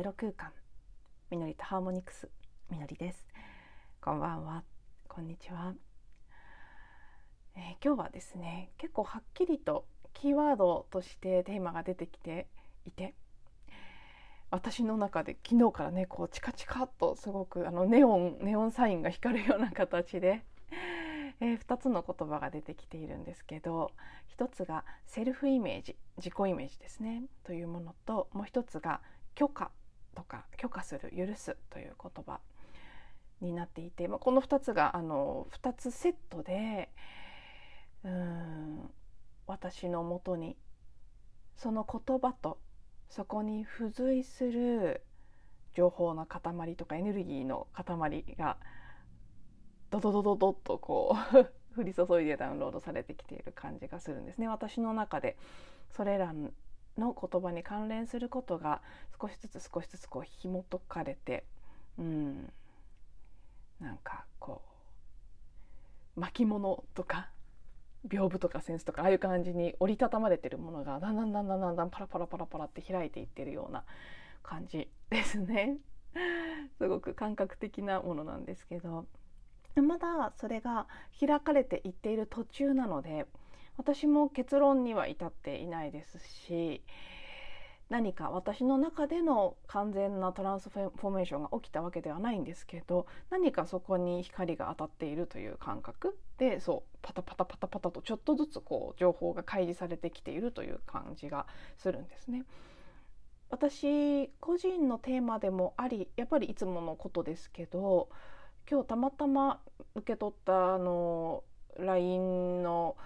ゼロ空間。みのりとハーモニクス。みのりです。こんばんは。こんにちは、えー、今日はですね結構はっきりとキーワードとしてテーマが出てきていて私の中で昨日からねこうチカチカっとすごくあのネオンネオンサインが光るような形で、えー、2つの言葉が出てきているんですけど1つがセルフイメージ自己イメージですね。というものともう1つが許可。とか許可する許すという言葉になっていて、まあ、この2つがあの2つセットでうん私のもとにその言葉とそこに付随する情報の塊とかエネルギーの塊がドドドドドッとこう 降り注いでダウンロードされてきている感じがするんですね。私の中でそれらの言葉に関連することが少しずつ少しずつこう紐解かれて、うん、なんかこう巻物とか屏風とか扇子とかああいう感じに折りたたまれてるものがだんだんだんだんだんだんパラパラパラパラって開いていってるような感じですね。すごく感覚的なものなんですけどまだそれが開かれていっている途中なので私も結論には至っていないですし何か私の中での完全なトランスフォーメーションが起きたわけではないんですけど何かそこに光が当たっているという感覚でそうパタパタパタパタとちょっとずつこう情報が開示されてきているという感じがするんですね。私個人のテーマでもありやっぱりいつものことですけど今日たまたま受け取ったあの LINE の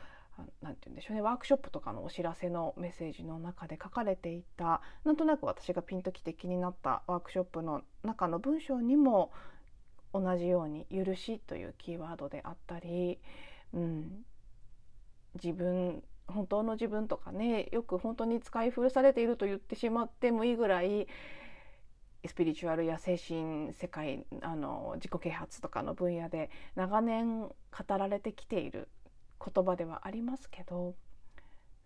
何て言うんでしょうね。ワークショップとかのお知らせのメッセージの中で書かれていたなんとなく私がピンときて気になったワークショップの中の文章にも同じように「許し」というキーワードであったり、うん、自分本当の自分とかねよく本当に使い古されていると言ってしまってもいいぐらいスピリチュアルや精神世界あの自己啓発とかの分野で長年語られてきている言葉ではありますけど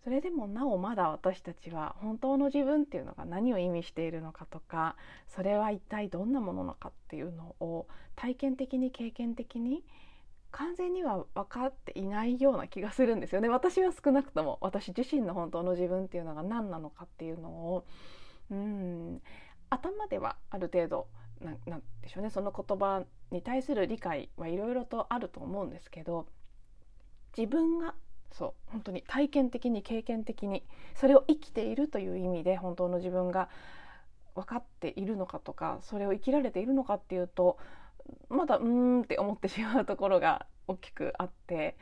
それでもなおまだ私たちは本当の自分っていうのが何を意味しているのかとかそれは一体どんなものなのかっていうのを体験的に経験的に完全には分かっていないような気がするんですよね。私は少なくとも私自身の本当の自分っていうのが何なのかっていうのをうん頭ではある程度なんでしょうね。その言葉に対する理解はいろいろとあると思うんですけど自分がそう本当に体験的に経験的にそれを生きているという意味で本当の自分が分かっているのかとかそれを生きられているのかっていうとまだうーんって思ってしまうところが大きくあって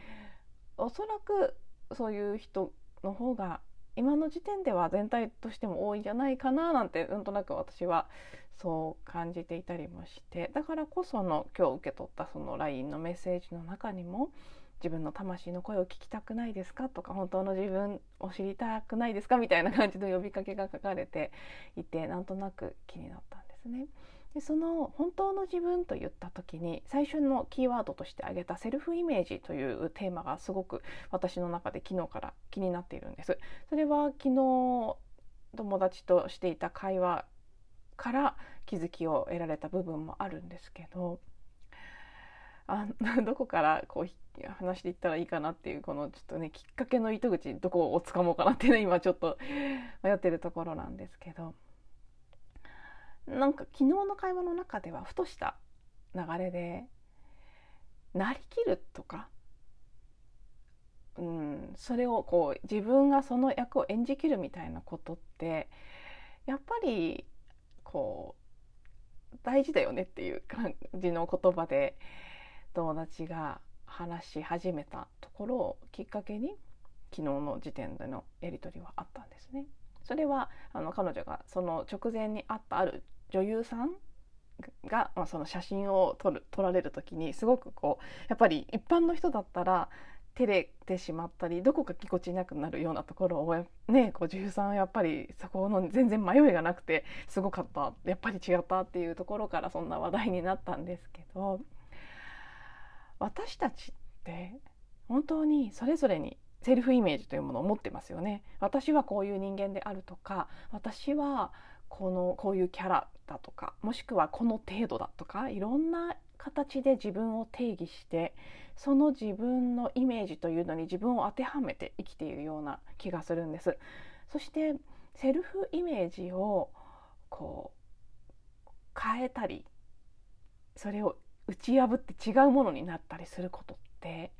おそらくそういう人の方が今の時点では全体としても多いんじゃないかななんてなんとなく私はそう感じていたりもしてだからこその今日受け取ったその LINE のメッセージの中にも自分の魂の声を聞きたくないですか？とか本当の自分を知りたくないですか？みたいな感じの呼びかけが書かれていてなんとなく気になったんですね。でその本当の自分と言った時に最初のキーワードとして挙げたセルフイメージというテーマがすごく私の中で昨日から気になっているんです。それは昨日友達としていた会話から気づきを得られた部分もあるんですけどあ どこからこう話していったらいいかなっていうこのちょっとねきっかけの糸口どこをつかもうかなっていうの 今ちょっと迷ってるところなんですけど。なんか昨日の会話の中ではふとした流れでなりきるとか、うん、それをこう自分がその役を演じきるみたいなことってやっぱりこう大事だよねっていう感じの言葉で友達が話し始めたところをきっかけに昨日の時点でのやり取りはあったんですね。それはあの彼女がその直前に会ったある女優さんが、まあ、その写真を撮る撮られる時にすごくこうやっぱり一般の人だったら照れてしまったりどこかぎこちなくなるようなところをねこう女優さんはやっぱりそこの全然迷いがなくてすごかったやっぱり違ったっていうところからそんな話題になったんですけど私たちって本当にそれぞれにセルフイメージというものを持ってますよね。私はこういう人間であるとか私はこのこういうキャラだとかもしくはこの程度だとかいろんな形で自分を定義してその自分のイメージというのに自分を当てはめて生きているような気がするんです。そしてセルフイメージをこう変えたりそれを打ち破って違うものになったりすることって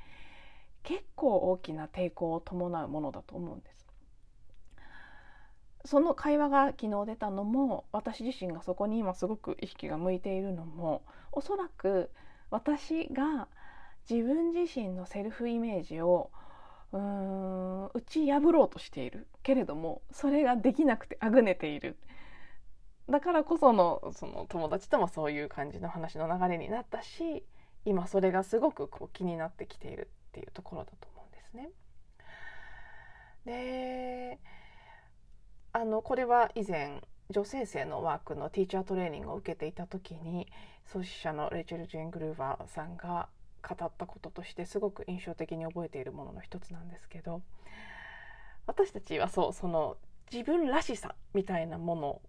結構大きな抵抗を伴うものだと思うんです。その会話が昨日出たのも私自身がそこに今すごく意識が向いているのもおそらく私が自分自身のセルフイメージをうーん打ち破ろうとしているけれどもそれができなくてあぐねているだからこそのその友達ともそういう感じの話の流れになったし今それがすごくこう気になってきているっていうところだと思うんですね。であのこれは以前女性性のワークのティーチャートレーニングを受けていた時に創始者のレイチェル・ジェン・グルーバーさんが語ったこととしてすごく印象的に覚えているものの一つなんですけど私たちはそうその自分らしさみたいなもの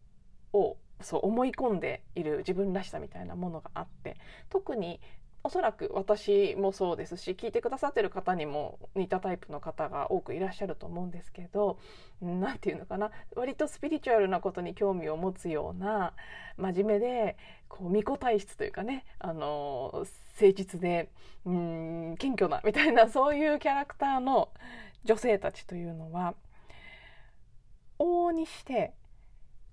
をそう思い込んでいる自分らしさみたいなものがあって特におそらく私もそうですし聞いてくださってる方にも似たタイプの方が多くいらっしゃると思うんですけど何て言うのかな割とスピリチュアルなことに興味を持つような真面目でこう巫女体質というかねあの誠実でうん謙虚なみたいなそういうキャラクターの女性たちというのは往々にして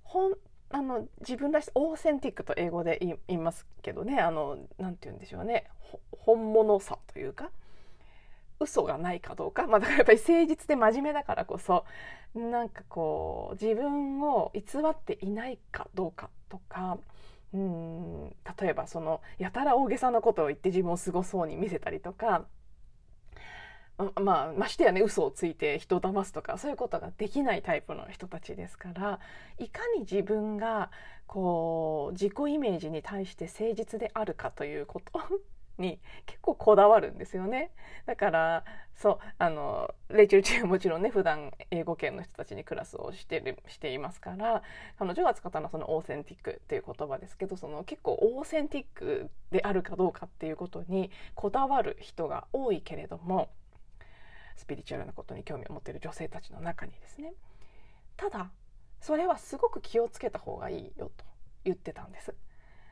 本あの自分らしオーセンティックと英語で言いますけどねあのなんて言うんでしょうね。本物さというか嘘がないかどうか、まあ、だからやっぱり誠実で真面目だからこそなんかこう自分を偽っていないかどうかとかうん例えばそのやたら大げさなことを言って自分をすごそうに見せたりとかまあ、ましてやね嘘をついて人を騙すとかそういうことができないタイプの人たちですからいかに自分がこう自己イメージに対して誠実であるかということに結構こだわるんですよね。だからそうあのレイチェル・チェはもちろんね普段英語圏の人たちにクラスをしてるしていますから彼女が使ったのはそのオーセンティックっていう言葉ですけどその結構オーセンティックであるかどうかっていうことにこだわる人が多いけれどもスピリチュアルなことに興味を持っている女性たちの中にですね。ただそれはすごく気をつけた方がいいよと言ってたんです。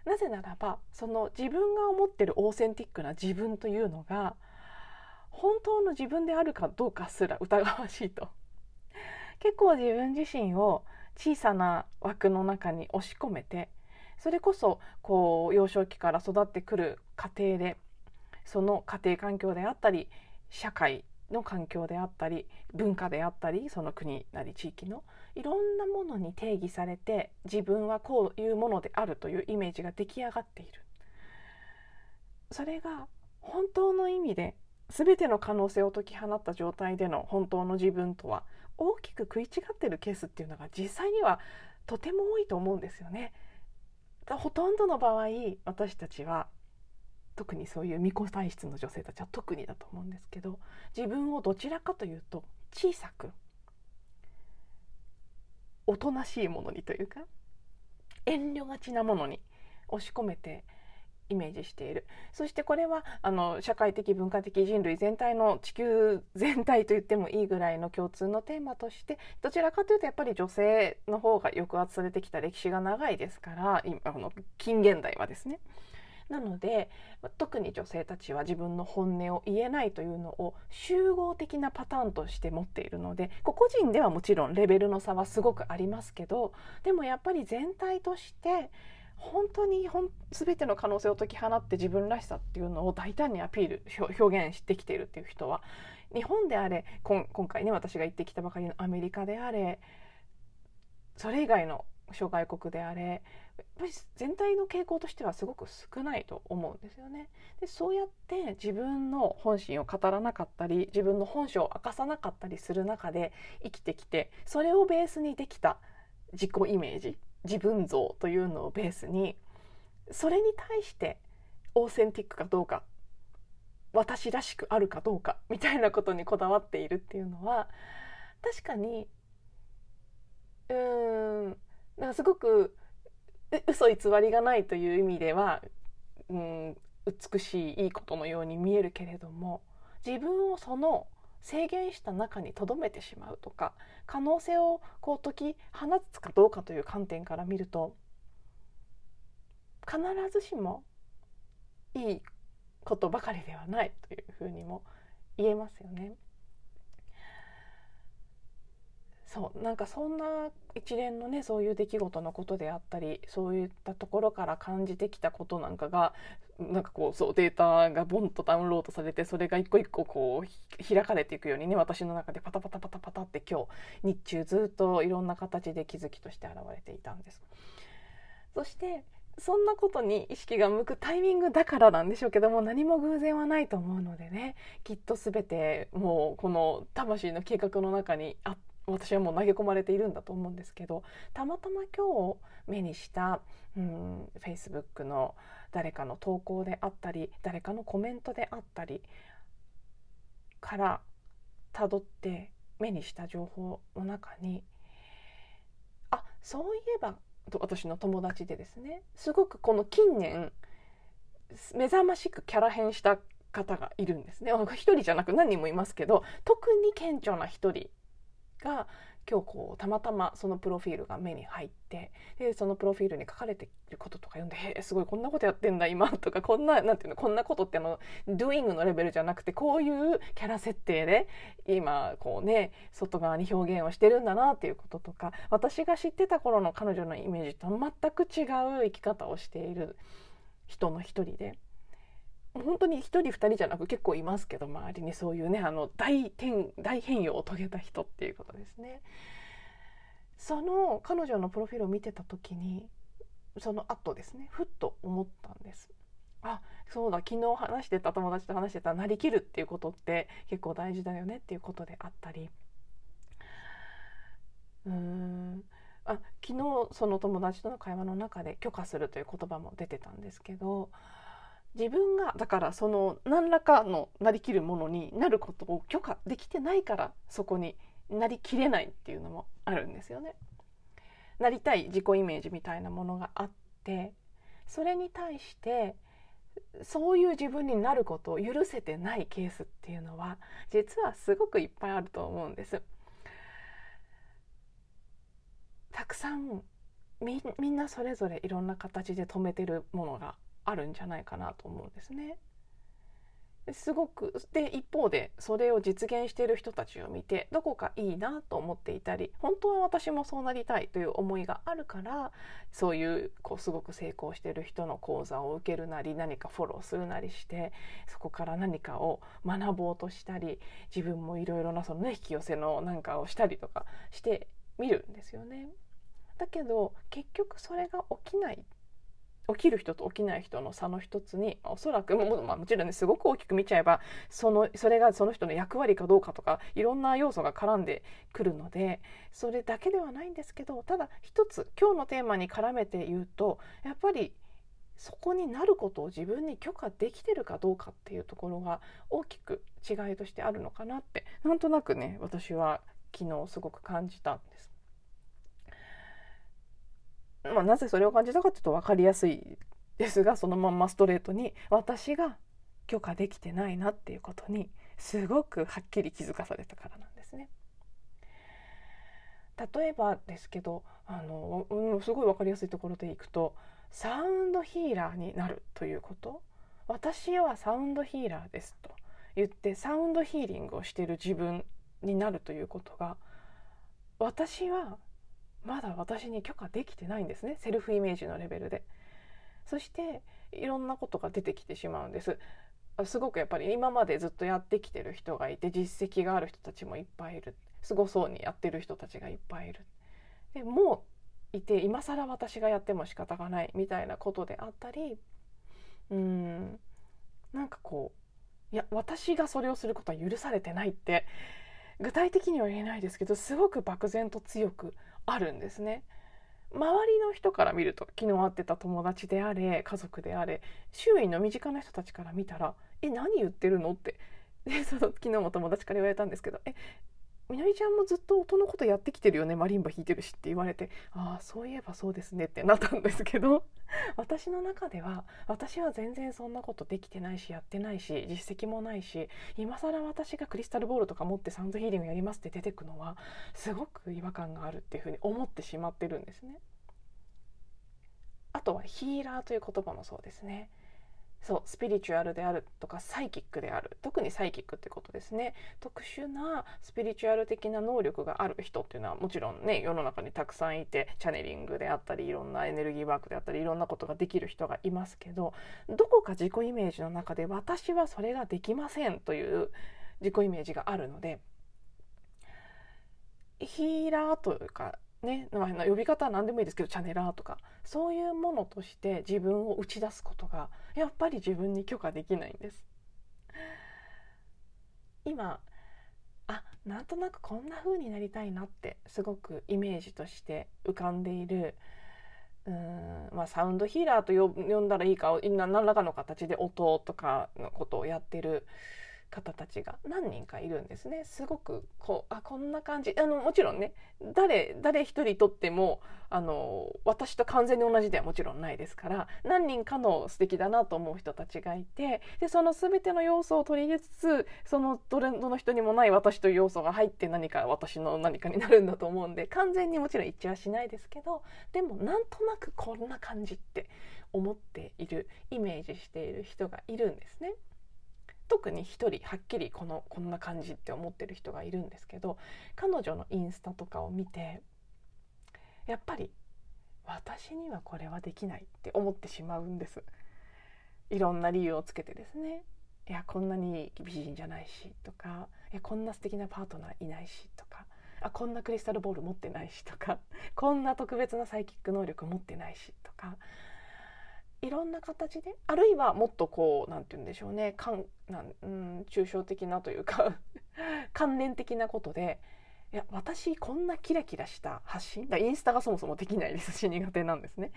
なぜならばその自分が思ってるオーセンティックな自分というのが本当の自分であるかどうかすら疑わしいと。結構自分自身を小さな枠の中に押し込めてそれこそこう幼少期から育ってくる過程でその家庭環境であったり社会の環境であったり文化であったりその国なり地域のいろんなものに定義されて自分はこういうものであるというイメージが出来上がっているそれが本当の意味で全ての可能性を解き放った状態での本当の自分とは大きく食い違ってるケースっていうのが実際にはとても多いと思うんですよね。ほとんどの場合私たちは特にそういう巫女体質の女性たちは特にだと思うんですけど自分をどちらかというと小さくおとなしいものにというか遠慮がちなものに押し込めてイメージしているそしてこれはあの社会的文化的人類全体の地球 全体と言ってもいいぐらいの共通のテーマとしてどちらかというとやっぱり女性の方が抑圧されてきた歴史が長いですから今この近現代はですね。なので特に女性たちは自分の本音を言えないというのを集合的なパターンとして持っているので個人ではもちろんレベルの差はすごくありますけどでもやっぱり全体として本当に全ての可能性を解き放って自分らしさっていうのを大胆にアピール表現してきているっていう人は日本であれ今回ね私が行ってきたばかりのアメリカであれそれ以外の諸外国であれやっぱり全体の傾向としてはすごく少ないと思うんですよね。でそうやって自分の本心を語らなかったり自分の本性を明かさなかったりする中で生きてきてそれをベースにできた自己イメージ自分像というのをベースにそれに対してオーセンティックかどうか私らしくあるかどうかみたいなことにこだわっているっていうのは確かにうーんだか、すごく嘘偽りがないという意味では、うん、美しいいいことのように見えるけれども自分をその制限した中にとどめてしまうとか可能性をこう解き放つかどうかという観点から見ると必ずしもいいことばかりではないというふうにも言えますよね。そうなんかそんな一連のねそういう出来事のことであったりそういったところから感じてきたことなんかがなんかこうそうデータがボンとダウンロードされてそれが一個一個こう開かれていくようにね私の中でパタパタパタパタって今日日中ずっといろんな形で気づきとして現れていたんです。そしてそんなことに意識が向くタイミングだからなんでしょうけども何も偶然はないと思うのでねきっと全てもうこの魂の計画の中にあって私はもう投げ込まれているんだと思うんですけどたまたま今日目にした、うん、Facebook の誰かの投稿であったり誰かのコメントであったりからたどって目にした情報の中にあそういえば私の友達でですねすごくこの近年目覚ましくキャラ変した方がいるんですね。一人じゃなく何人もいますけど特に顕著な一人が今日こうたまたまそのプロフィールが目に入ってでそのプロフィールに書かれていることとか読んで「えすごいこんなことやってんだ今」とかこんななんていうのこんなことってあの doing のレベルじゃなくてこういうキャラ設定で今こうね外側に表現をしてるんだなっていうこととか私が知ってた頃の彼女のイメージと全く違う生き方をしている人の一人で。本当に1人2人じゃなく結構いますけど周りにそういうねあの大転大変容を遂げた人っていうことですね。その彼女のプロフィールを見てた時にその後ですねふっと思ったんです。あそうだ昨日話してた友達と話してたなりきるっていうことって結構大事だよねっていうことであったりうーんあ昨日その友達との会話の中で許可するという言葉も出てたんですけど自分がだからその何らかのなりきるものになることを許可できてないからそこになりきれないっていうのもあるんですよね。なりたい自己イメージみたいなものがあってそれに対してそういう自分になることを許せてないケースっていうのは実はすごくいっぱいあると思うんです。たくさんみんなそれぞれいろんな形で止めてるものがあるんじゃないかなと思うんですね。すごくで一方でそれを実現している人たちを見てどこかいいなと思っていたり本当は私もそうなりたいという思いがあるからそういうこうすごく成功している人の講座を受けるなり何かフォローするなりしてそこから何かを学ぼうとしたり自分もいろいろなその、ね、引き寄せのなんかをしたりとかしてみるんですよね。だけど結局それが起きない起きる人と起きない人の差の一つにおそらくも,、まあ、もちろんねすごく大きく見ちゃえばそのそれがその人の役割かどうかとかいろんな要素が絡んでくるのでそれだけではないんですけどただ一つ今日のテーマに絡めて言うとやっぱりそこになることを自分に許可できてるかどうかっていうところが大きく違いとしてあるのかなってなんとなくね私は昨日すごく感じたんです。まあ、なぜそれを感じたかというと分かりやすいですがそのまんまストレートに私が許可できてないなっていうことにすごくはっきり気づかされたからなんですね。例えばですけどあの、うん、すごい分かりやすいところでいくとサウンドヒーラーになるということ私はサウンドヒーラーですと言ってサウンドヒーリングをしている自分になるということが私はまだ私に許可できてないんですね。セルフイメージのレベルで。そしていろんなことが出てきてしまうんです。すごくやっぱり今までずっとやってきてる人がいて実績がある人たちもいっぱいいる。すごそうにやってる人たちがいっぱいいる。でもういて今更私がやっても仕方がないみたいなことであったりうんなんかこういや私がそれをすることは許されてないって具体的には言えないですけどすごく漠然と強くあるんですね。周りの人から見ると昨日会ってた友達であれ家族であれ周囲の身近な人たちから見たら「え何言ってるの?」ってでその昨日も友達から言われたんですけど「えみのりちゃんもずっと音のことやってきてるよねマリンバ弾いてるしって言われてああそういえばそうですねってなったんですけど 私の中では私は全然そんなことできてないしやってないし実績もないし今更私がクリスタルボールとか持ってサウンドヒーリングやりますって出てくのはすごく違和感があるっていうふうに思ってしまってるんですね。あとはヒーラーという言葉もそうですね。そうスピリチュアルであるとかサイキックである。特にサイキックってことですね。特殊なスピリチュアル的な能力がある人っていうのはもちろんね世の中にたくさんいてチャネリングであったりいろんなエネルギーワークであったりいろんなことができる人がいますけどどこか自己イメージの中で私はそれができませんという自己イメージがあるのでヒーラーというかね、呼び方は何でもいいですけどチャネラーとかそういうものとして自分を打ち出すことがやっぱり自分に許可できないんです。今あなんとなくこんな風になりたいなってすごくイメージとして浮かんでいるうん、まあ、サウンドヒーラーと呼んだらいいか何らかの形で音とかのことをやってる方たちが何人かいるんですねすごくこうあこんな感じあのもちろんね誰誰一人とってもあの私と完全に同じではもちろんないですから何人かの素敵だなと思う人たちがいてでその全ての要素を取り入れつつそのどれどの人にもない私という要素が入って何か私の何かになるんだと思うんで完全にもちろん一致はしないですけどでもなんとなくこんな感じって思っているイメージしている人がいるんですね。特に1人はっきりこのこんな感じって思ってる人がいるんですけど彼女のインスタとかを見てやっぱり私にはこれはできないって思ってしまうんです。いろんな理由をつけてですね。いやこんなに美人じゃないしとかいやこんな素敵なパートナーいないしとかあこんなクリスタルボール持ってないしとかこんな特別なサイキック能力持ってないしとかいろんな形で？あるいはもっとこう何て言うんでしょうねかんなんうん抽象的なというか 関連的なことでいや私こんなキラキラした発信？だインスタがそもそもできないですし苦手なんですね。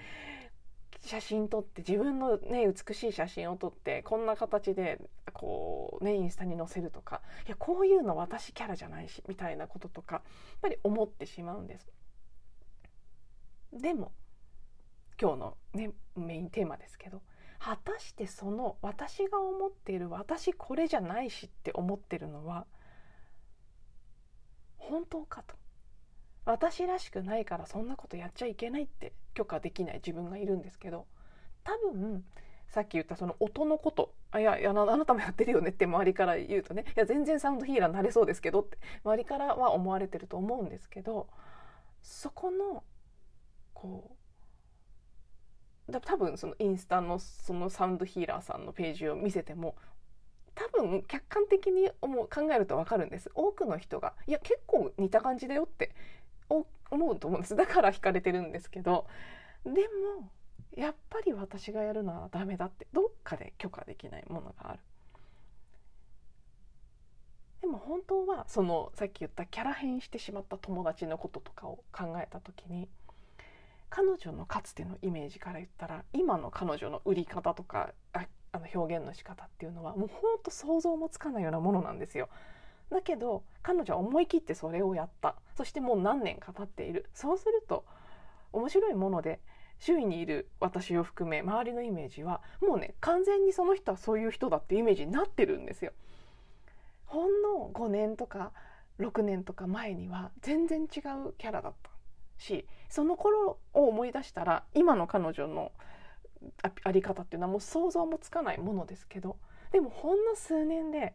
写真撮って自分のね美しい写真を撮ってこんな形でこうねインスタに載せるとかいやこういうの私キャラじゃないしみたいなこととかやっぱり思ってしまうんです。でも今日の、ね、メインテーマですけど果たしてその私が思っている私これじゃないしって思ってるのは本当かと。私らしくないからそんなことやっちゃいけないって許可できない自分がいるんですけど多分さっき言ったその音のことあいやいやあなたもやってるよねって周りから言うとねいや全然サウンドヒーラーになれそうですけどって周りからは思われてると思うんですけどそこのこう多分そのインスタのそのサウンドヒーラーさんのページを見せても多分客観的に思う考えると分かるんです多くの人がいや結構似た感じだよって思うと思うんですだから惹かれてるんですけどでもやっぱり私がやるのはダメだってどっかで許可できないものがある。でも本当はそのさっき言ったキャラ変してしまった友達のこととかを考えた時に彼女のかつてのイメージから言ったら今の彼女の売り方とかああの表現の仕方っていうのはもうほんと想像もつかないようなものなんですよ。だけど彼女は思い切ってそれをやったそしてもう何年か経っているそうすると面白いもので周囲にいる私を含め周りのイメージはもうね完全にその人はそういう人だってイメージになってるんですよ。ほんの5年とか6年とか前には全然違うキャラだったしその頃を思い出したら今の彼女のあり方っていうのはもう想像もつかないものですけどでもほんの数年で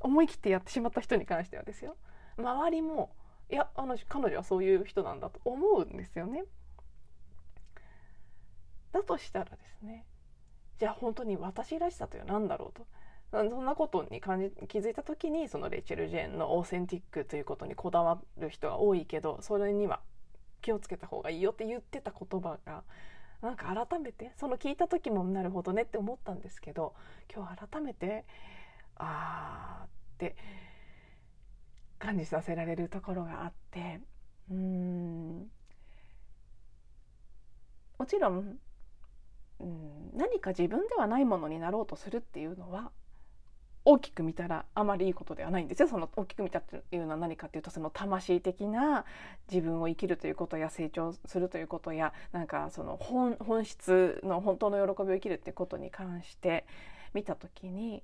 思い切ってやってしまった人に関してはですよ周りもいやあの彼女はそういう人なんだと思うんですよね。だとしたらですねじゃあ本当に私らしさというのは何だろうとそんなことに感じ気づいた時にそのレイチェル・ジェーンのオーセンティックということにこだわる人が多いけどそれには気をつけた方がいいよって言ってた言葉がなんか改めてその聞いた時もなるほどねって思ったんですけど今日改めてあーって感じさせられるところがあってうん。もちろんうん何か自分ではないものになろうとするっていうのは大きく見たらあまりいいことではないんですよ。その大きく見たっていうのは何かっていうとその魂的な自分を生きるということや成長するということやなんかその本本質の本当の喜びを生きるっていうことに関して見た時に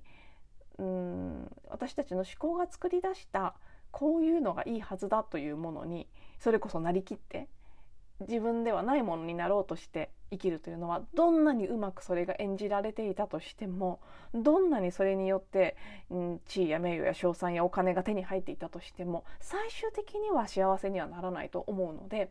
うん私たちの思考が作り出したこういうのがいいはずだというものにそれこそなりきって自分ではないものになろうとして生きるというのはどんなにうまくそれが演じられていたとしてもどんなにそれによって、うん、地位や名誉や賞賛やお金が手に入っていたとしても最終的には幸せにはならないと思うので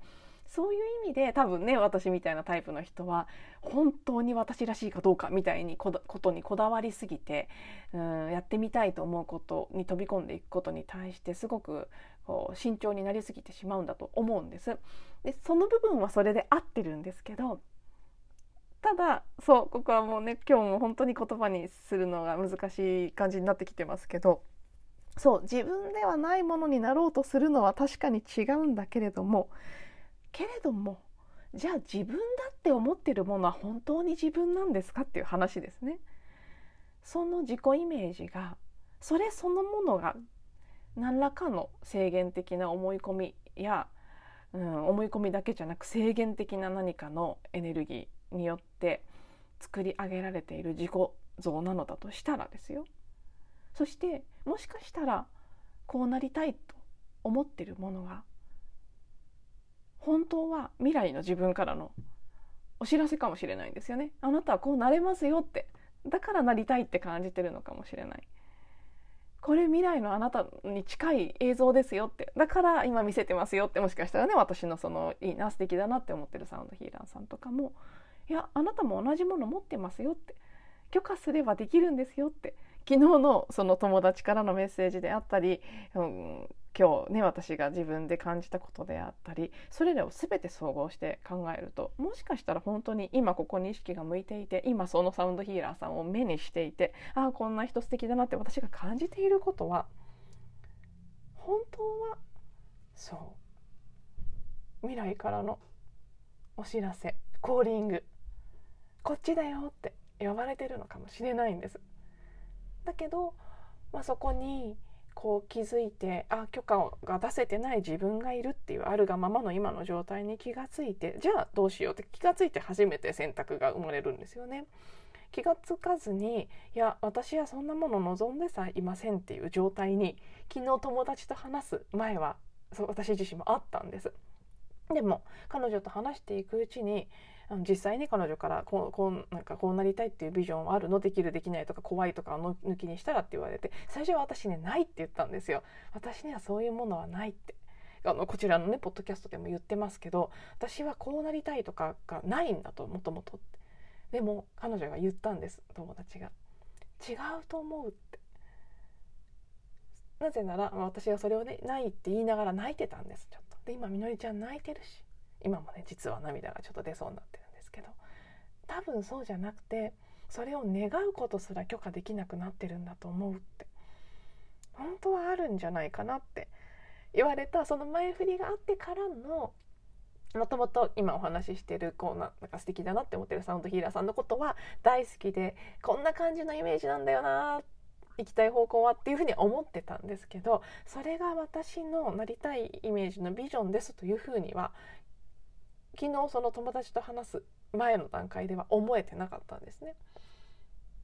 そういう意味で多分ね私みたいなタイプの人は本当に私らしいかどうかみたいにことにこだわりすぎてうんやってみたいと思うことに飛び込んでいくことに対してすごくこう慎重になりすぎてしまうんだと思うんです。でその部分はそれで合ってるんですけどただそうここはもうね今日も本当に言葉にするのが難しい感じになってきてますけどそう自分ではないものになろうとするのは確かに違うんだけれどもけれどもじゃあ自分だって思ってるものは本当に自分なんですかっていう話ですね。その自己イメージがそれそのものが何らかの制限的な思い込みや、うん、思い込みだけじゃなく制限的な何かのエネルギーによって作り上げられている自己像なのだとしたらですよ。そしてもしかしたらこうなりたいと思ってるものが本当は未来の自分からのお知らせかもしれないんですよね。あなたはこうなれますよって。だからなりたいって感じてるのかもしれない。これ未来のあなたに近い映像ですよって。だから今見せてますよって。もしかしたらね私のそのいいな素敵だなって思ってるサウンドヒーラーさんとかもいやあなたも同じもの持ってますよって。許可すればできるんですよって。昨日のその友達からのメッセージであったり、うん、今日ね私が自分で感じたことであったりそれらを全て総合して考えるともしかしたら本当に今ここに意識が向いていて今そのサウンドヒーラーさんを目にしていてああこんな人素敵だなって私が感じていることは本当はそう未来からのお知らせコーリングこっちだよって呼ばれてるのかもしれないんです。だけど、まあ、そこにこう気づいてあ許可が出せてない自分がいるっていうあるがままの今の状態に気がついてじゃあどうしようって気がついて初めて選択が生まれるんですよね。気がつかずにいや私はそんなもの望んでさいませんっていう状態に昨日友達と話す前はそう私自身もあったんです。でも彼女と話していくうちに実際に彼女からこうこうなんかこうなりたいっていうビジョンはあるの？できる？できない？とか怖いとかの抜きにしたらって言われて最初は私ねないって言ったんですよ。私にはそういうものはないって。あのこちらのねポッドキャストでも言ってますけど私はこうなりたいとかがないんだともともとって。でも彼女が言ったんです友達が。違うと思うって。なぜなら私はそれをねないって言いながら泣いてたんですちょっと。で今みのりちゃん泣いてるし。今もね実は涙がちょっと出そうになってるんですけど多分そうじゃなくてそれを願うことすら許可できなくなってるんだと思うって本当はあるんじゃないかなって言われたその前振りがあってからのもともと今お話ししてるこうななんか素敵だなって思ってるサウンドヒーラーさんのことは大好きでこんな感じのイメージなんだよな行きたい方向はっていうふうに思ってたんですけどそれが私のなりたいイメージのビジョンですというふうには昨日その友達と話す前の段階では思えてなかったんですね。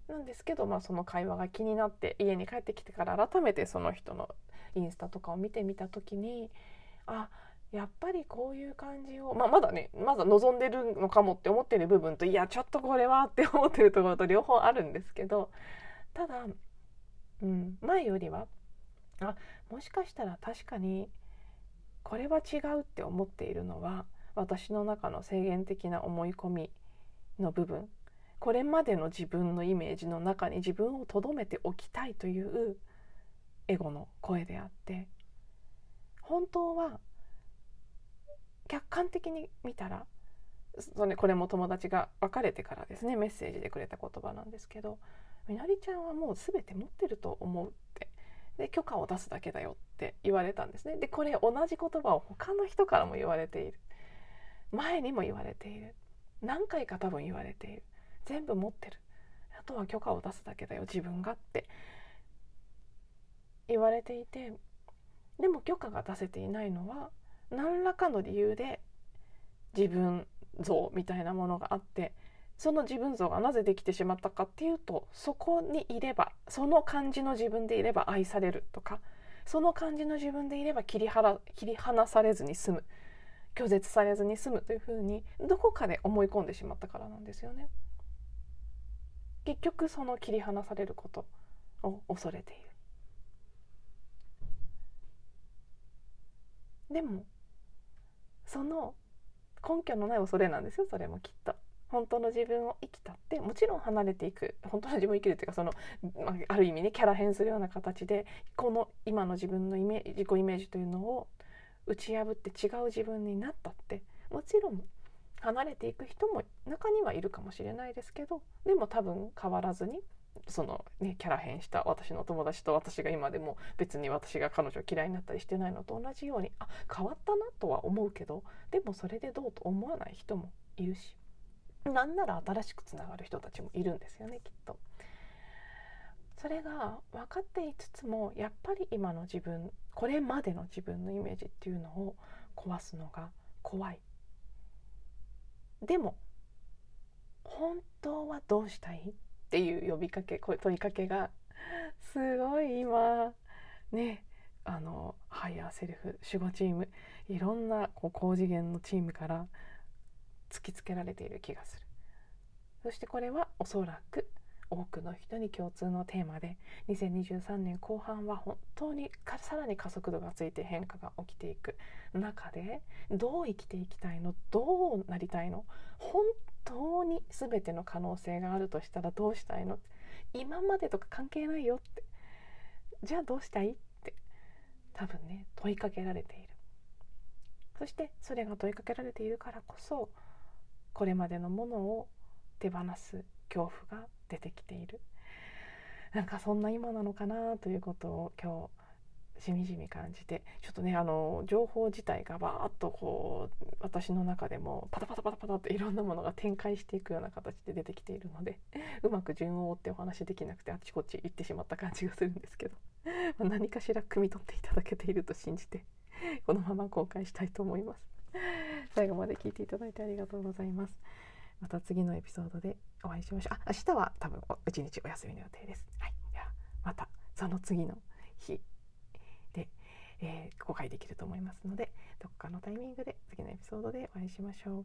なんですけど、まあ、その会話が気になって家に帰ってきてから改めてその人のインスタとかを見てみた時にあやっぱりこういう感じを、まあ、まだねまだ望んでるのかもって思ってる部分といやちょっとこれはって思ってるところと両方あるんですけどただ、うん、前よりはあもしかしたら確かにこれは違うって思っているのは私の中の制限的な思い込みの部分。これまでの自分のイメージの中に自分を留めておきたいというエゴの声であって。本当は客観的に見たらそれこれも友達が別れてからですねメッセージでくれた言葉なんですけど「みのりちゃんはもう全て持ってると思う」って。で許可を出すだけだよって言われたんですね。でこれ同じ言葉を他の人からも言われている。前にも言われている。何回か多分言われている。全部持ってる。あとは許可を出すだけだよ自分がって。言われていて。でも許可が出せていないのは何らかの理由で自分像みたいなものがあってその自分像がなぜできてしまったかっていうとそこにいればその感じの自分でいれば愛されるとかその感じの自分でいれば切り離切り離されずに済む。拒絶されずに済むというふうにどこかで思い込んでしまったからなんですよね。結局その切り離されることを恐れている。でもその根拠のない恐れなんですよそれもきっと。本当の自分を生きたってもちろん離れていく本当の自分を生きるっていうかその、まあ、ある意味ねキャラ変するような形でこの今の自分のイメ自己イメージというのを打ち破って違う自分になったってもちろん離れていく人も中にはいるかもしれないですけどでも多分変わらずにそのねキャラ変した私の友達と私が今でも別に私が彼女を嫌いになったりしてないのと同じようにあ変わったなとは思うけどでもそれでどうと思わない人もいるしなんなら新しくつながる人たちもいるんですよねきっと。それが分かっていつつもやっぱり今の自分これまでの自分のイメージっていうのを壊すのが怖い。でも本当はどうしたいっていう呼びかけ問いかけがすごい今ねあのハイヤーセルフ守護チームいろんなこう高次元のチームから突きつけられている気がするそしてこれはおそらく多くの人に共通のテーマで2023年後半は本当にさらに加速度がついて変化が起きていく。中でどう生きていきたいの？どうなりたいの？本当に全ての可能性があるとしたらどうしたいの？今までとか関係ないよって。じゃあどうしたいって。多分ね問いかけられている。そしてそれが問いかけられているからこそこれまでのものを手放す恐怖が出てきているなんかそんな今なのかなということを今日しみじみ感じてちょっとねあの情報自体がバーッとこう私の中でもパタパタパタパタっていろんなものが展開していくような形で出てきているのでうまく順を追ってお話できなくてあっちこっち行ってしまった感じがするんですけど、ま、何かしら汲み取っていただけていると信じてこのまま公開したいと思います。最後まで聞いていただいてありがとうございます。また次のエピソードでお会いしましょう。あ、明日は多分一日お休みの予定です。はい。ではまたその次の日で、えー、公開できると思いますので、どこかのタイミングで次のエピソードでお会いしましょう。